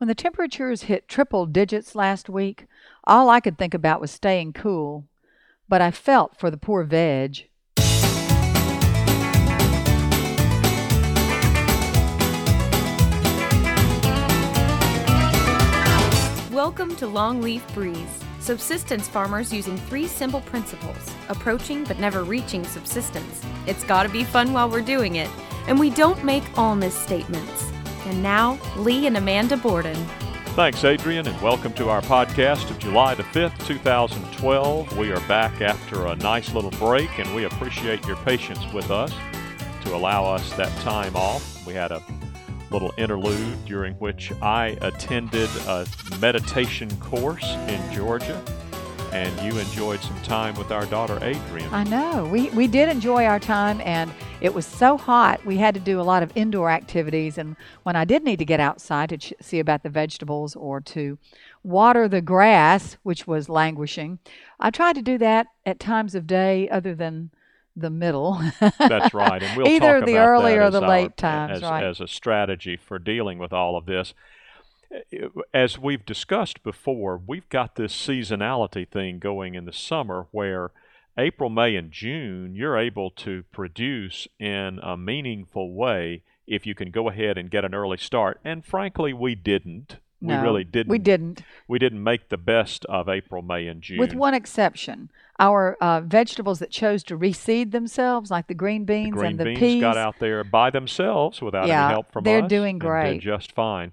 When the temperatures hit triple digits last week, all I could think about was staying cool, but I felt for the poor veg. Welcome to Longleaf Breeze, subsistence farmers using three simple principles approaching but never reaching subsistence. It's gotta be fun while we're doing it, and we don't make all misstatements. And now, Lee and Amanda Borden. Thanks, Adrian, and welcome to our podcast of July the 5th, 2012. We are back after a nice little break, and we appreciate your patience with us to allow us that time off. We had a little interlude during which I attended a meditation course in Georgia, and you enjoyed some time with our daughter Adrian. I know. We, we did enjoy our time, and it was so hot. We had to do a lot of indoor activities. And when I did need to get outside to ch- see about the vegetables or to water the grass, which was languishing, I tried to do that at times of day other than the middle. That's right, and we'll Either talk the about early that or the our- late times, as, right. as a strategy for dealing with all of this. As we've discussed before, we've got this seasonality thing going in the summer where April, May, and June you're able to produce in a meaningful way if you can go ahead and get an early start. And frankly, we didn't. no, we really didn't. We didn't. We didn't make the best of April, May, and June. With one exception, our uh, vegetables that chose to reseed themselves, like the green the beans green and the beans peas, got out there by themselves without Yeah, any help from us. they're us. doing and did great. just fine.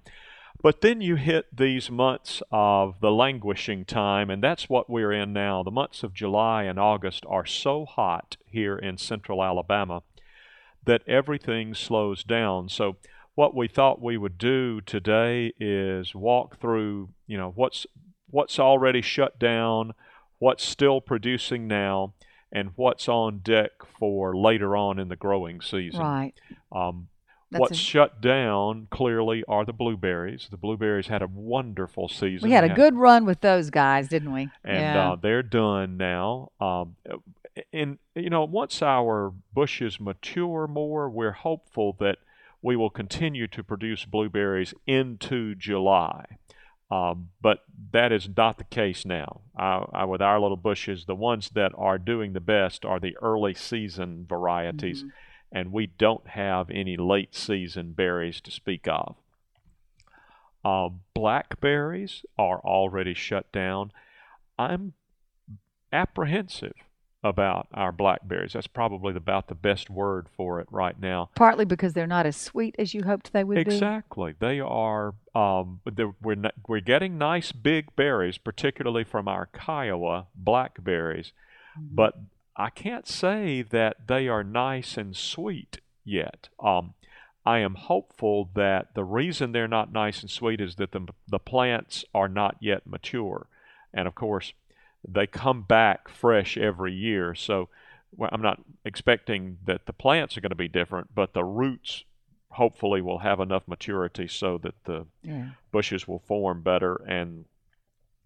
But then you hit these months of the languishing time, and that's what we're in now. The months of July and August are so hot here in central Alabama that everything slows down. So what we thought we would do today is walk through, you know, what's what's already shut down, what's still producing now, and what's on deck for later on in the growing season. right? Um, That's What's a- shut down clearly are the blueberries. The blueberries had a wonderful season. We had a good run with those guys, didn't we? and yeah. uh, they're done now. Um, and you know, once our bushes mature more, we're hopeful that we will continue to produce blueberries into July. Um, but that is not the case now. I, I, with our little bushes, the ones that are doing the best are the early season varieties, Mhm. And we don't have any late season berries to speak of. Uh, blackberries are already shut down. I'm apprehensive about our blackberries. That's probably about the best word for it right now. Partly because they're not as sweet as you hoped they would be. Exactly. They are. Um, we're n- we're getting nice big berries, particularly from our Kiowa blackberries, Mhm. but I can't say that they are nice and sweet yet. Um, I am hopeful that the reason they're not nice and sweet is that the the plants are not yet mature, and of course, they come back fresh every year. So well, I'm not expecting that the plants are going to be different, but the roots hopefully will have enough maturity so that the Yeah. bushes will form better and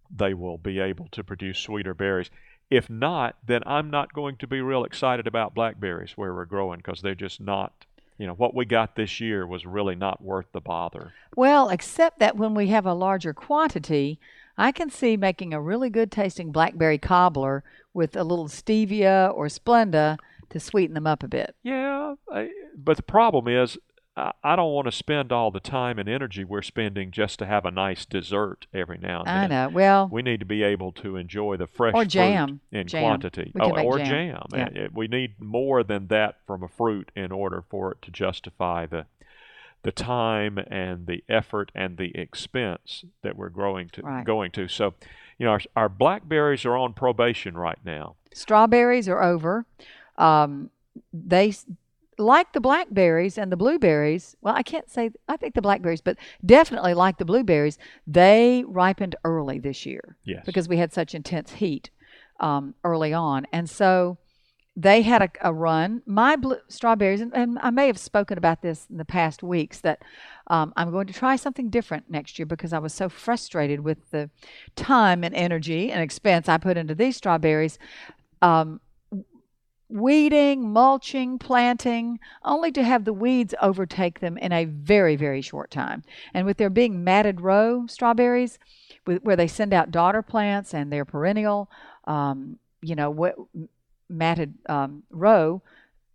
they will be able to produce sweeter berries. If not, then I'm not going to be real excited about blackberries where we're growing because they're just not, you know, what we got this year was really not worth the bother. Well, except that when we have a larger quantity, I can see making a really good tasting blackberry cobbler with a little stevia or Splenda to sweeten them up a bit. Yeah, I, but the problem is, I, don't want to spend all the time and energy we're spending just to have a nice dessert every now and I then. I know. Well, We need to be able to enjoy the fresh Or jam. in Jam. quantity. Oh, or jam. Yeah. Uh, We need more than that from a fruit in order for it to justify the the time and the effort and the expense that we're growing to Right. going to. So, you know, our, our blackberries are on probation right now. strawberries are over. Um, they like the blackberries and the blueberries. Well, I can't say I think the blackberries, but definitely like the blueberries. They ripened early this year Yes. because we had such intense heat um, early on, and so they had a, a run. My blue, strawberries, and, and I may have spoken about this in the past weeks that um, I'm going to try something different next year because I was so frustrated with the time and energy and expense I put into these strawberries. Um, weeding, mulching, planting, only to have the weeds overtake them in a very, very short time. And with there being matted row strawberries, where they send out daughter plants and they're perennial, um, you know, what matted um, row,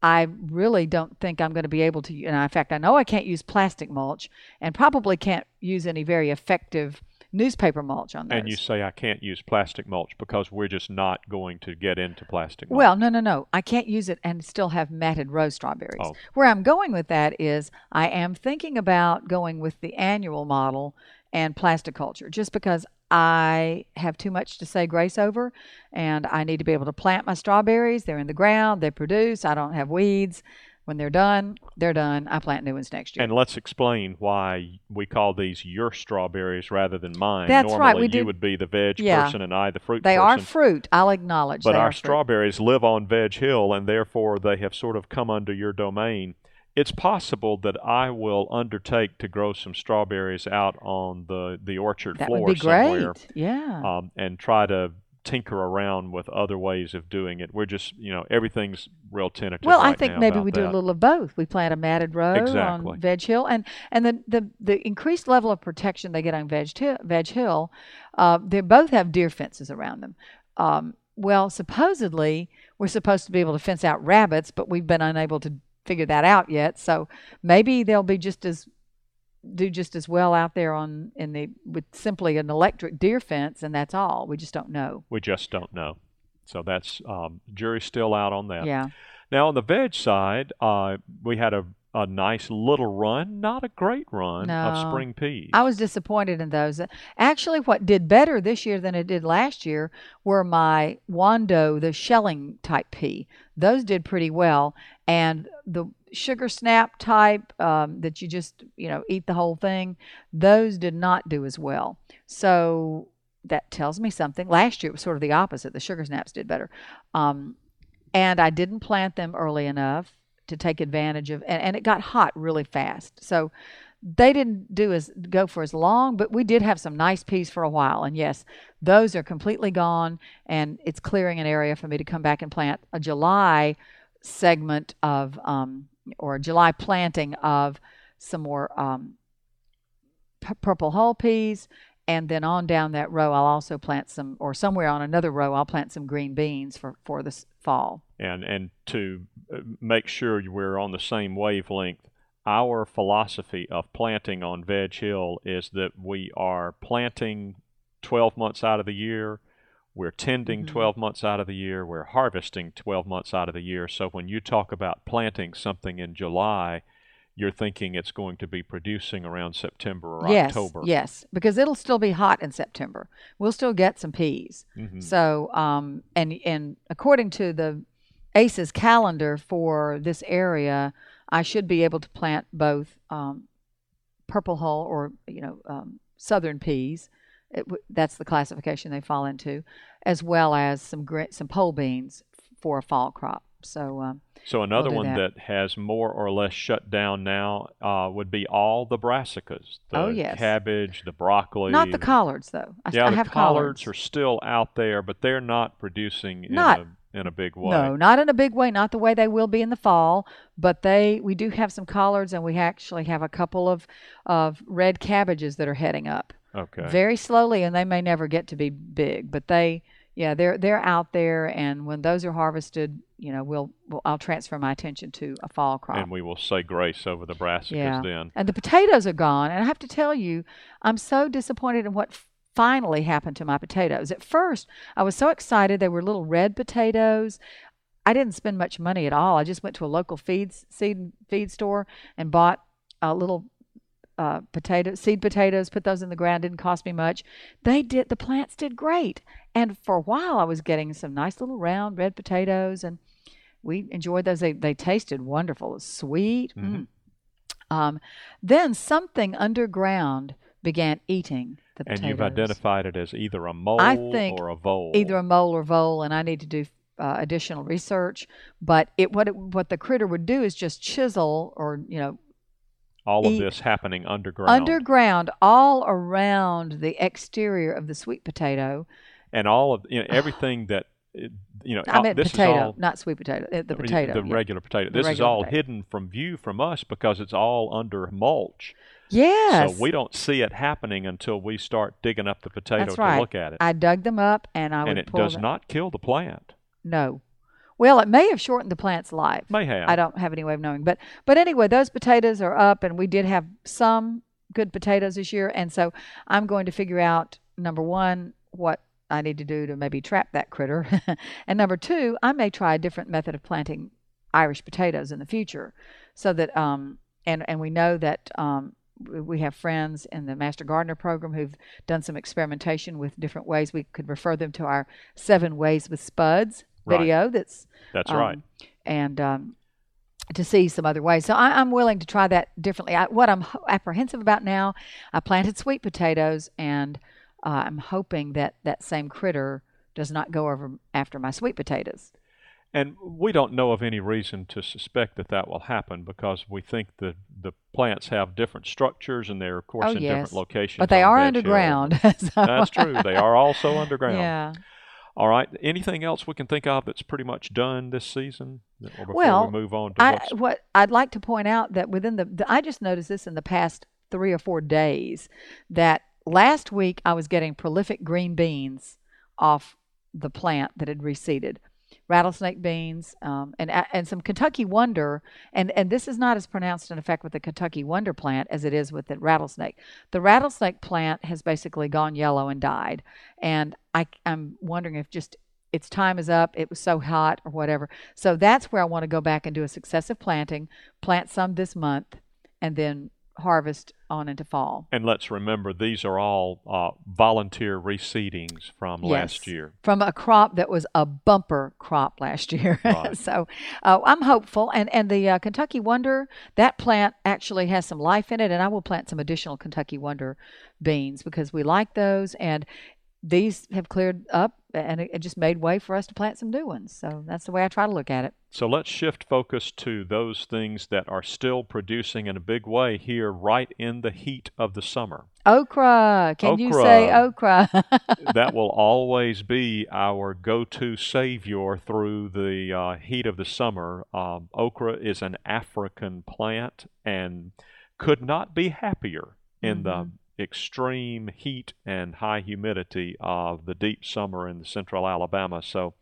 I really don't think I'm going to be able to. And in fact, I know I can't use plastic mulch, and probably can't use any very effective newspaper mulch on those. And you say I can't use plastic mulch because we're just not going to get into plastic mulch. Well, no, no, no. I can't use it and still have matted row strawberries. Oh. Where I'm going with that is I am thinking about going with the annual model and plastic culture just because I have too much to say grace over and I need to be able to plant my strawberries. They're in the ground, they produce, I don't have weeds. When they're done, they're done. I plant new ones next year. And let's explain why we call these your strawberries rather than mine. That's Normally, right, we you do- would be the veg Yeah. person and I the fruit they person. are fruit. I'll acknowledge. That. But our strawberries live on Veg Hill, and therefore they have sort of come under your domain. It's possible that I will undertake to grow some strawberries out on the, the orchard That floor would be great. somewhere Yeah. um, and try to tinker around with other ways of doing it. We're just, you know, everything's real tentative. Well, I think maybe we do a little of both. We plant a matted row Exactly. on Veg Hill, and and the the, the increased level of protection they get on Veg Hill, Veg Hill, uh, they both have deer fences around them. Um, well, supposedly we're supposed to be able to fence out rabbits, but we've been unable to figure that out yet. So maybe they'll be just as do just as well out there on in the with simply an electric deer fence, and that's all. We just don't know. We just don't know. So that's um, jury's still out on that. Yeah. Now on the veg side, uh, we had a, a nice little run, not a great run of spring peas. I was disappointed in those. Actually, what did better this year than it did last year were my Wando, the shelling type pea. Those did pretty well, and the sugar snap type um, that you just you know eat the whole thing, those did not do as well. So that tells me something. Last year it was sort of the opposite. The sugar snaps did better, um, and I didn't plant them early enough to take advantage of, and, and it got hot really fast. So they didn't do as go for as long, but we did have some nice peas for a while. And yes, those are completely gone, and it's clearing an area for me to come back and plant a July segment of um, or July planting of some more um, p- purple hull peas. And then on down that row, I'll also plant some, or somewhere on another row, I'll plant some green beans for for this fall. and and to uh, make sure we're on the same wavelength, our philosophy of planting on Veg Hill is that we are planting 12 months out of the year. We're tending Mhm. 12 months out of the year. We're harvesting 12 months out of the year. So when you talk about planting something in July, you're thinking it's going to be producing around September or yes, October. yes, because it'll still be hot in September. We'll still get some peas. Mhm. So, um, and and according to the ACES calendar for this area, I should be able to plant both um, purple hull or you know um, southern peas. W- that's the classification they fall into, as well as some gri- some pole beans for a fall crop. So, um, So another do one that. that. has more or less shut down now uh, would be all the brassicas. The Oh, yes. cabbage, the broccoli. not the collards though. I, Yeah, I the have collards, are still out there, but they're not producing Not- in a in a big way. No, not in a big way, not the way they will be in the fall, but they we do have some collards and we actually have a couple of of red cabbages that are heading up. Okay. Very slowly and they may never get to be big, but they yeah, they're they're out there and when those are harvested, you know, we'll, we'll I'll transfer my attention to a fall crop. and we will say grace over the brassicas Yeah. then. And the potatoes are gone. And I have to tell you, I'm so disappointed in what finally happened to my potatoes. At first, I was so excited. They were little red potatoes. I didn't spend much money at all. I just went to a local feed seed feed store and bought a little uh, potato seed potatoes. Put those in the ground. Didn't cost me much. They did. The plants did great. And for a while, I was getting some nice little round red potatoes, and we enjoyed those. They they tasted wonderful. Sweet. Mhm. Mm. Um, then something underground began eating the potatoes. And you've identified it as either a mole I think or a vole. either a mole or vole, and I need to do uh, additional research. But it what it, what the critter would do is just chisel or you know all of this happening underground. underground all around the exterior of the sweet potato. and all of you know everything that you know, I meant this potato, all not sweet potato. uh, The potato. the yeah. regular potato. The This is all potato. hidden from view from us because it's all under mulch. Yes. So we don't see it happening until we start digging up the potato That's to right. look at it. I dug them up and I would and it does them. not kill the plant. No. Well, it may have shortened the plant's life. May have. I don't have any way of knowing. But but anyway, those potatoes are up and we did have some good potatoes this year and so I'm going to figure out number 1 what I need to do to maybe trap that critter. and number 2, I may try a different method of planting Irish potatoes in the future so that um and and we know that um we have friends in the Master Gardener program who've done some experimentation with different ways. We could refer them to our Seven Ways with Spuds Right. video that's That's um, right. and um, to see some other ways. So I, I'm willing to try that differently. I, what I'm apprehensive about now, I planted sweet potatoes, and uh, I'm hoping that that same critter does not go over after my sweet potatoes. And we don't know of any reason to suspect that that will happen because we think the the plants have different structures and they're of course Oh, in yes. different locations. But they are underground. so- That's true. They are also underground. Yeah. All right. Anything else we can think of that's pretty much done this season? Or before Well, we move on to I, what I'd like to point out that within the, the I just noticed this in the past three or four days that last week I was getting prolific green beans off the plant that had reseeded, rattlesnake beans, um, and and some Kentucky Wonder, and and this is not as pronounced in effect with the Kentucky Wonder plant as it is with the rattlesnake. The rattlesnake plant has basically gone yellow and died, and I I'm wondering if just its time is up. It was so hot or whatever. So that's where I want to go back and do a successive planting, plant some this month, and then harvest on into fall. and let's remember these are all uh, volunteer reseedings from last year. From a crop that was a bumper crop last year. Right. so uh, I'm hopeful. And, and the uh, Kentucky Wonder, that plant actually has some life in it. And I will plant some additional Kentucky Wonder beans because we like those. And these have cleared up and it, just made way for us to plant some new ones. So that's the way I try to look at it. So let's shift focus to those things that are still producing in a big way here, right in the heat of the summer. Okra. Can you say okra? that will always be our go-to savior through the uh, heat of the summer. Um, okra is an African plant and could not be happier in the extreme heat and high humidity of the deep summer in central Alabama. So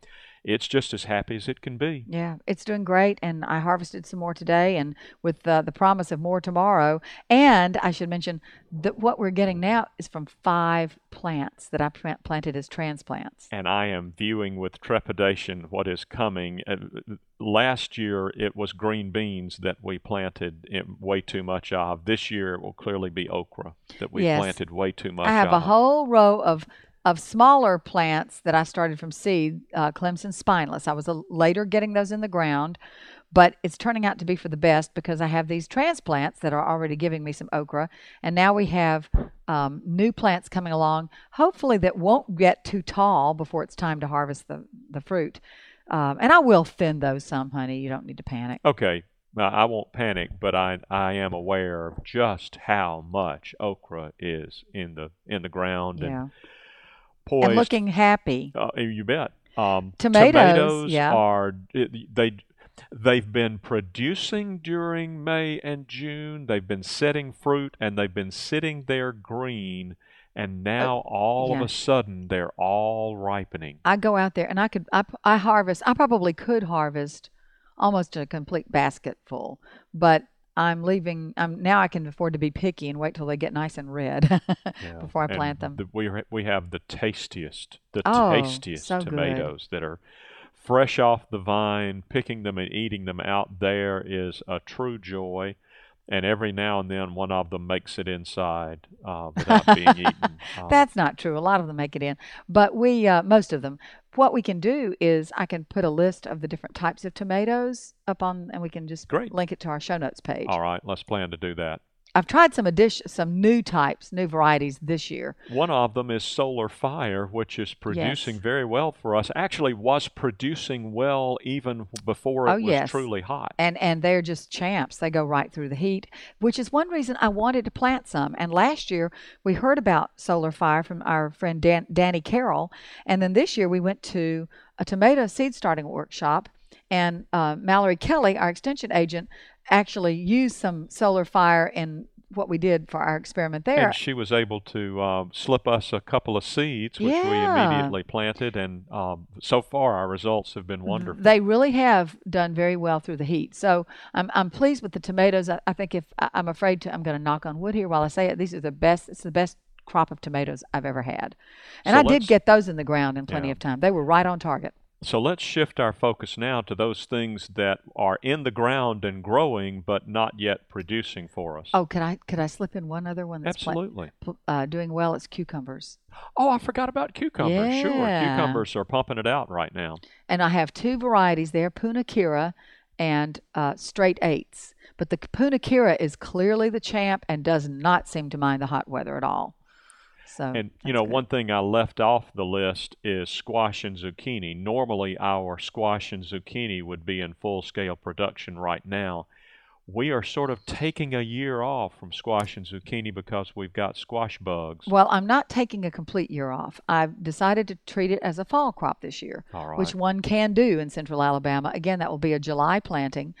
it's just as happy as it can be. Yeah, it's doing great, and I harvested some more today, and with uh, the promise of more tomorrow. And I should mention that what we're getting now is from five plants that I plant- planted as transplants. and I am viewing with trepidation what is coming. Uh, last year, it was green beans that we planted way too much of. This year, it will clearly be okra that we Yes. planted way too much I have of. a whole row of of smaller plants that I started from seed, uh, Clemson spineless. I was a, later getting those in the ground, but it's turning out to be for the best because I have these transplants that are already giving me some okra, and now we have um, new plants coming along. Hopefully, that won't get too tall before it's time to harvest the the fruit. Um, and I will thin those some, honey. You don't need to panic. Okay, now, I won't panic, but I I am aware of just how much okra is in the in the ground Yeah, and poised. and looking happy. Uh, you bet. Um, Tomatoes, yeah. are they they've been producing during May and June. They've been setting fruit and they've been sitting there green, and now all of a sudden they're all ripening. I go out there and I could I, I harvest. I probably could harvest almost a complete basket full, but I'm leaving. I'm now I can afford to be picky and wait till they get nice and red Yeah. before I And plant them. the- we we have the tastiest, the Oh, tastiest so good. tomatoes that are fresh off the vine. Picking them and eating them out there is a true joy. And every now and then, one of them makes it inside uh, without being eaten. Uh, That's not true. A lot of them make it in, but we uh, most of them. What we can do is I can put a list of the different types of tomatoes up on, and we can just Great. link it to our show notes page. all right, let's plan to do that. I've tried some addition, some new types, new varieties this year. One of them is Solar Fire, which is producing yes. very well for us. Actually, was producing well even before it oh, was yes. truly hot. And and they're just champs. They go right through the heat, which is one reason I wanted to plant some. And last year we heard about Solar Fire from our friend Dan, Danny Carroll, and then this year we went to a tomato seed starting workshop and uh, Mallory Kelly, our extension agent, actually used some solar fire in what we did for our experiment there. And she was able to uh, slip us a couple of seeds, which yeah. we immediately planted, and um, so far our results have been wonderful. They really have done very well through the heat. So I'm I'm pleased with the tomatoes. I, I think if I'm afraid to, I'm going to knock on wood here while I say it. These are the best. It's the best crop of tomatoes I've ever had, and so I did get those in the ground in plenty yeah. of time. They were right on target. So let's shift our focus now to those things that are in the ground and growing, but not yet producing for us. Oh, could I could I slip in one other one that's absolutely pl- uh, doing well? It's cucumbers. Oh, I forgot about cucumbers. Yeah. Sure, cucumbers are pumping it out right now. And I have two varieties there: Poona Kheera and uh, Straight Eights. But the Poona Kheera is clearly the champ and does not seem to mind the hot weather at all. So and you know, good. one thing I left off the list is squash and zucchini. Normally, our squash and zucchini would be in full scale production right now. We are sort of taking a year off from squash and zucchini because we've got squash bugs. Well, I'm not taking a complete year off. I've decided to treat it as a fall crop this year, which one can do in central Alabama. Again, that will be a July planting,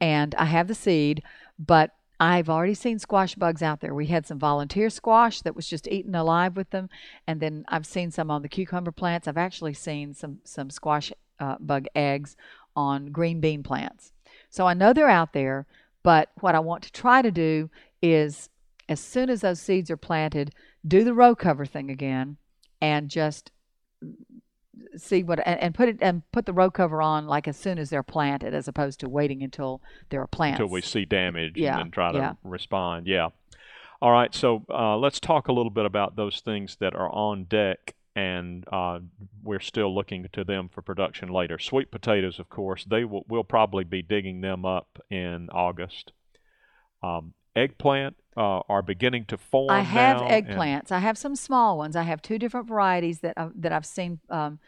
and I have the seed, but I've already seen squash bugs out there. We had some volunteer squash that was just eaten alive with them, and then I've seen some on the cucumber plants. I've actually seen some some squash uh, bug eggs on green bean plants. So I know they're out there, but what I want to try to do is as soon as those seeds are planted, do the row cover thing again and just see what and, and, put it and put the row cover on like as soon as they're planted as opposed to waiting until there are plants until we see damage yeah, and then try to yeah. respond yeah. All right so uh, let's talk a little bit about those things that are on deck and uh, we're still looking to them for production later. Sweet potatoes of course they will we'll probably be digging them up in august. Um, eggplant uh, are beginning to form. I have eggplants. I have some small ones. I have two different varieties that I've, that I've seen um,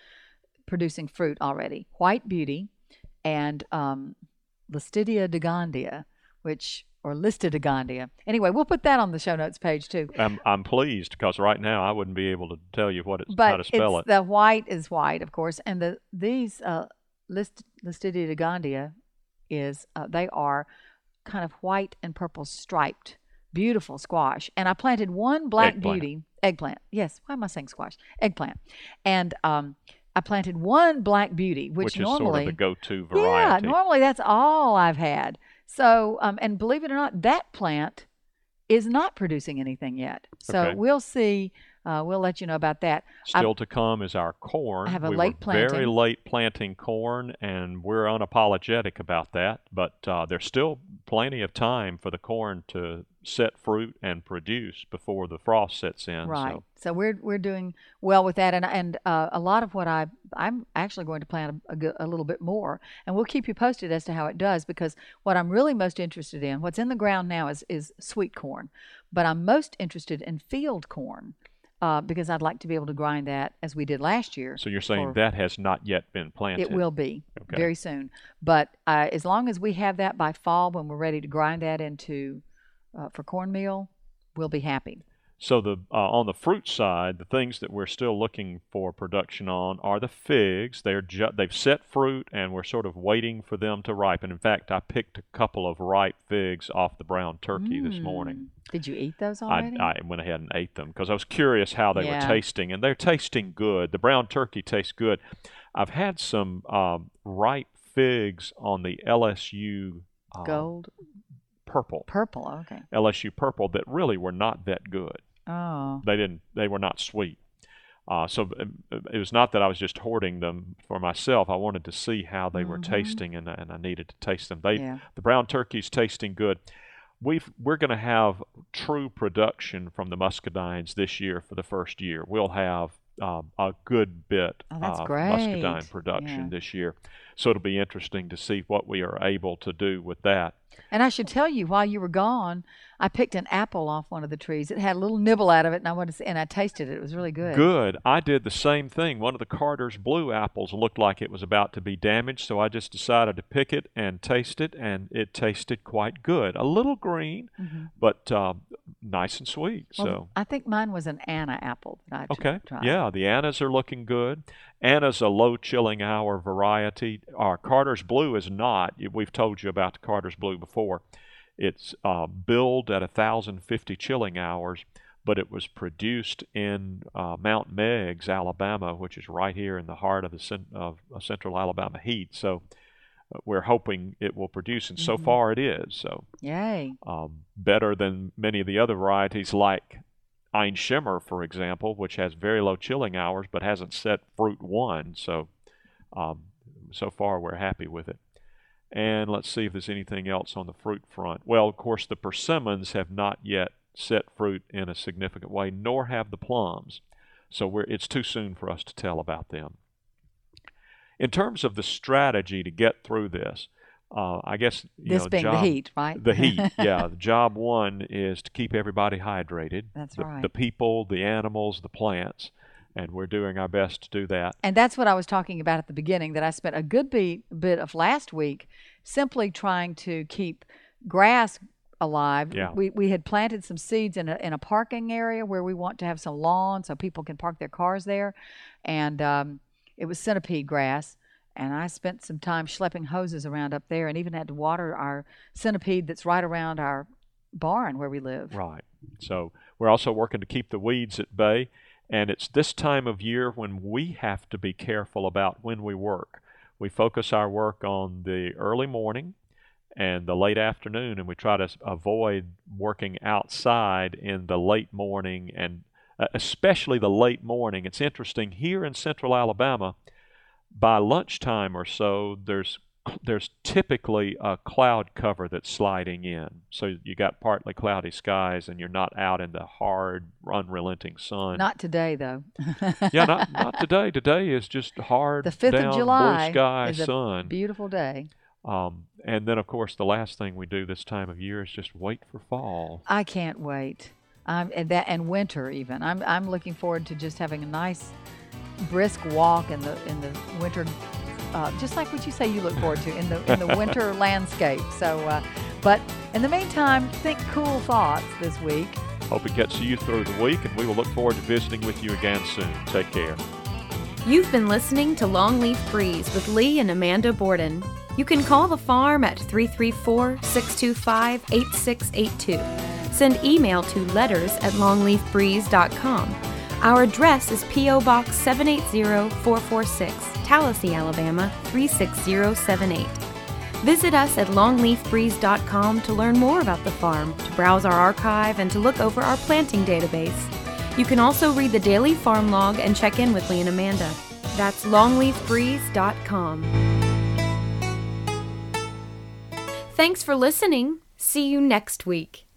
producing fruit already: White Beauty and um, Listada de Gandia, which or Listidigondia. Anyway, we'll put that on the show notes page too. I'm, I'm pleased because right now I wouldn't be able to tell you what it's but how to spell it's, it. The white is white, of course, and the these uh, List, Listada de Gandia is uh, they are kind of white and purple striped beautiful squash. And I planted one black eggplant. beauty eggplant. Yes, why am I saying squash? Eggplant. And um, I planted one black beauty, which, which is normally sort of the go-to variety. yeah, normally that's all I've had. So, um, and believe it or not, that plant is not producing anything yet. So Okay. we'll see. Uh, we'll let you know about that. Still to come is our corn. I have a we late were very late planting corn, and we're unapologetic about that. But uh, there's still plenty of time for the corn to set fruit and produce before the frost sets in. Right. So So we're we're doing well with that, and and uh, a lot of what I I'm actually going to plant a, a, a little bit more, and we'll keep you posted as to how it does. Because what I'm really most interested in, what's in the ground now, is is sweet corn, but I'm most interested in field corn. Uh, because I'd like to be able to grind that as we did last year. So you're saying for- that has not yet been planted. It will be Okay. very soon. But uh, as long as we have that by fall, when we're ready to grind that into uh, for cornmeal, we'll be happy. So the uh, on the fruit side, the things that we're still looking for production on are the figs. They're ju- they've set fruit, and we're sort of waiting for them to ripen. In fact, I picked a couple of ripe figs off the brown turkey this morning. Mm. Did you eat those I, already? I went ahead and ate them because I was curious how they Yeah. were tasting, and they're tasting good. The brown turkey tastes good. I've had some um, ripe figs on the LSU uh, Gold, purple, purple. Okay. LSU purple that really were not that good. Oh, They didn't. They were not sweet. Uh, so um, it was not that I was just hoarding them for myself. I wanted to see how they were Mhm. tasting, and, and I needed to taste them. They yeah. the brown turkey's tasting good. We've, we're going to have true production from the muscadines this year for the first year. We'll have um, a good bit Oh, of muscadine production Yeah. this year. So it'll be interesting to see what we are able to do with that. And I should tell you, while you were gone, I picked an apple off one of the trees. It had a little nibble out of it, and I wanted to and I tasted it. It was really good. Good. I did the same thing. One of the Carter's blue apples looked like it was about to be damaged, so I just decided to pick it and taste it, and it tasted quite good. A little green, Mm-hmm. but uh, nice and sweet. Well, so I think mine was an Anna apple that I Okay. tried. Yeah, the Annas are looking good. Anna's a low chilling hour variety. Our Carter's Blue is not. We've told you about the Carter's Blue before. It's uh, billed at 1,050 chilling hours, but it was produced in uh, Mount Meigs, Alabama, which is right here in the heart of the cen- of uh, central Alabama heat. So uh, we're hoping it will produce, and so Mhm. far it is. So Yay. um, better than many of the other varieties like Ein Shemer, for example, which has very low chilling hours but hasn't set fruit one. So, um, so far we're happy with it. And let's see if there's anything else on the fruit front. Well, of course, the persimmons have not yet set fruit in a significant way, nor have the plums. So we're, it's too soon for us to tell about them. In terms of the strategy to get through this, uh, I guess you This know, being the heat, right? the heat, yeah. The job one is to keep everybody hydrated. That's the, right. The people, the animals, the plants, and we're doing our best to do that. And that's what I was talking about at the beginning that I spent a good bit, bit of last week simply trying to keep grass alive. Yeah. We, we had planted some seeds in a, in a parking area where we want to have some lawn so people can park their cars there. And um, it was centipede grass. And I spent some time schlepping hoses around up there and even had to water our centipede that's right around our barn where we live. Right. So we're also working to keep the weeds at bay. And it's this time of year when we have to be careful about when we work. We focus our work on the early morning and the late afternoon, and we try to avoid working outside in the late morning and uh, especially the late morning. It's interesting here in central Alabama, by lunchtime or so, there's there's typically a cloud cover that's sliding in. So you got partly cloudy skies and you're not out in the hard, unrelenting sun. Not today, though. yeah, not not today. Today is just hard, The 5th down, of July blue sky, is a sun. beautiful day. Um, and then, of course, the last thing we do this time of year is just wait for fall. I can't wait. Um, and that and winter even. I'm I'm looking forward to just having a nice, brisk walk in the in the winter, uh, just like what you say you look forward to in the in the winter landscape. So, uh, but in the meantime, think cool thoughts this week. Hope it gets you through the week, and we will look forward to visiting with you again soon. Take care. You've been listening to Longleaf Breeze with Lee and Amanda Borden. You can call the farm at 334 625 8682. Send email to letters at longleafbreeze.com. Our address is P.O. Box 780446, Tallassee, Alabama 36078. Visit us at longleafbreeze.com to learn more about the farm, to browse our archive, and to look over our planting database. You can also read the daily farm log and check in with Lee and Amanda. That's longleafbreeze.com. Thanks for listening. See you next week.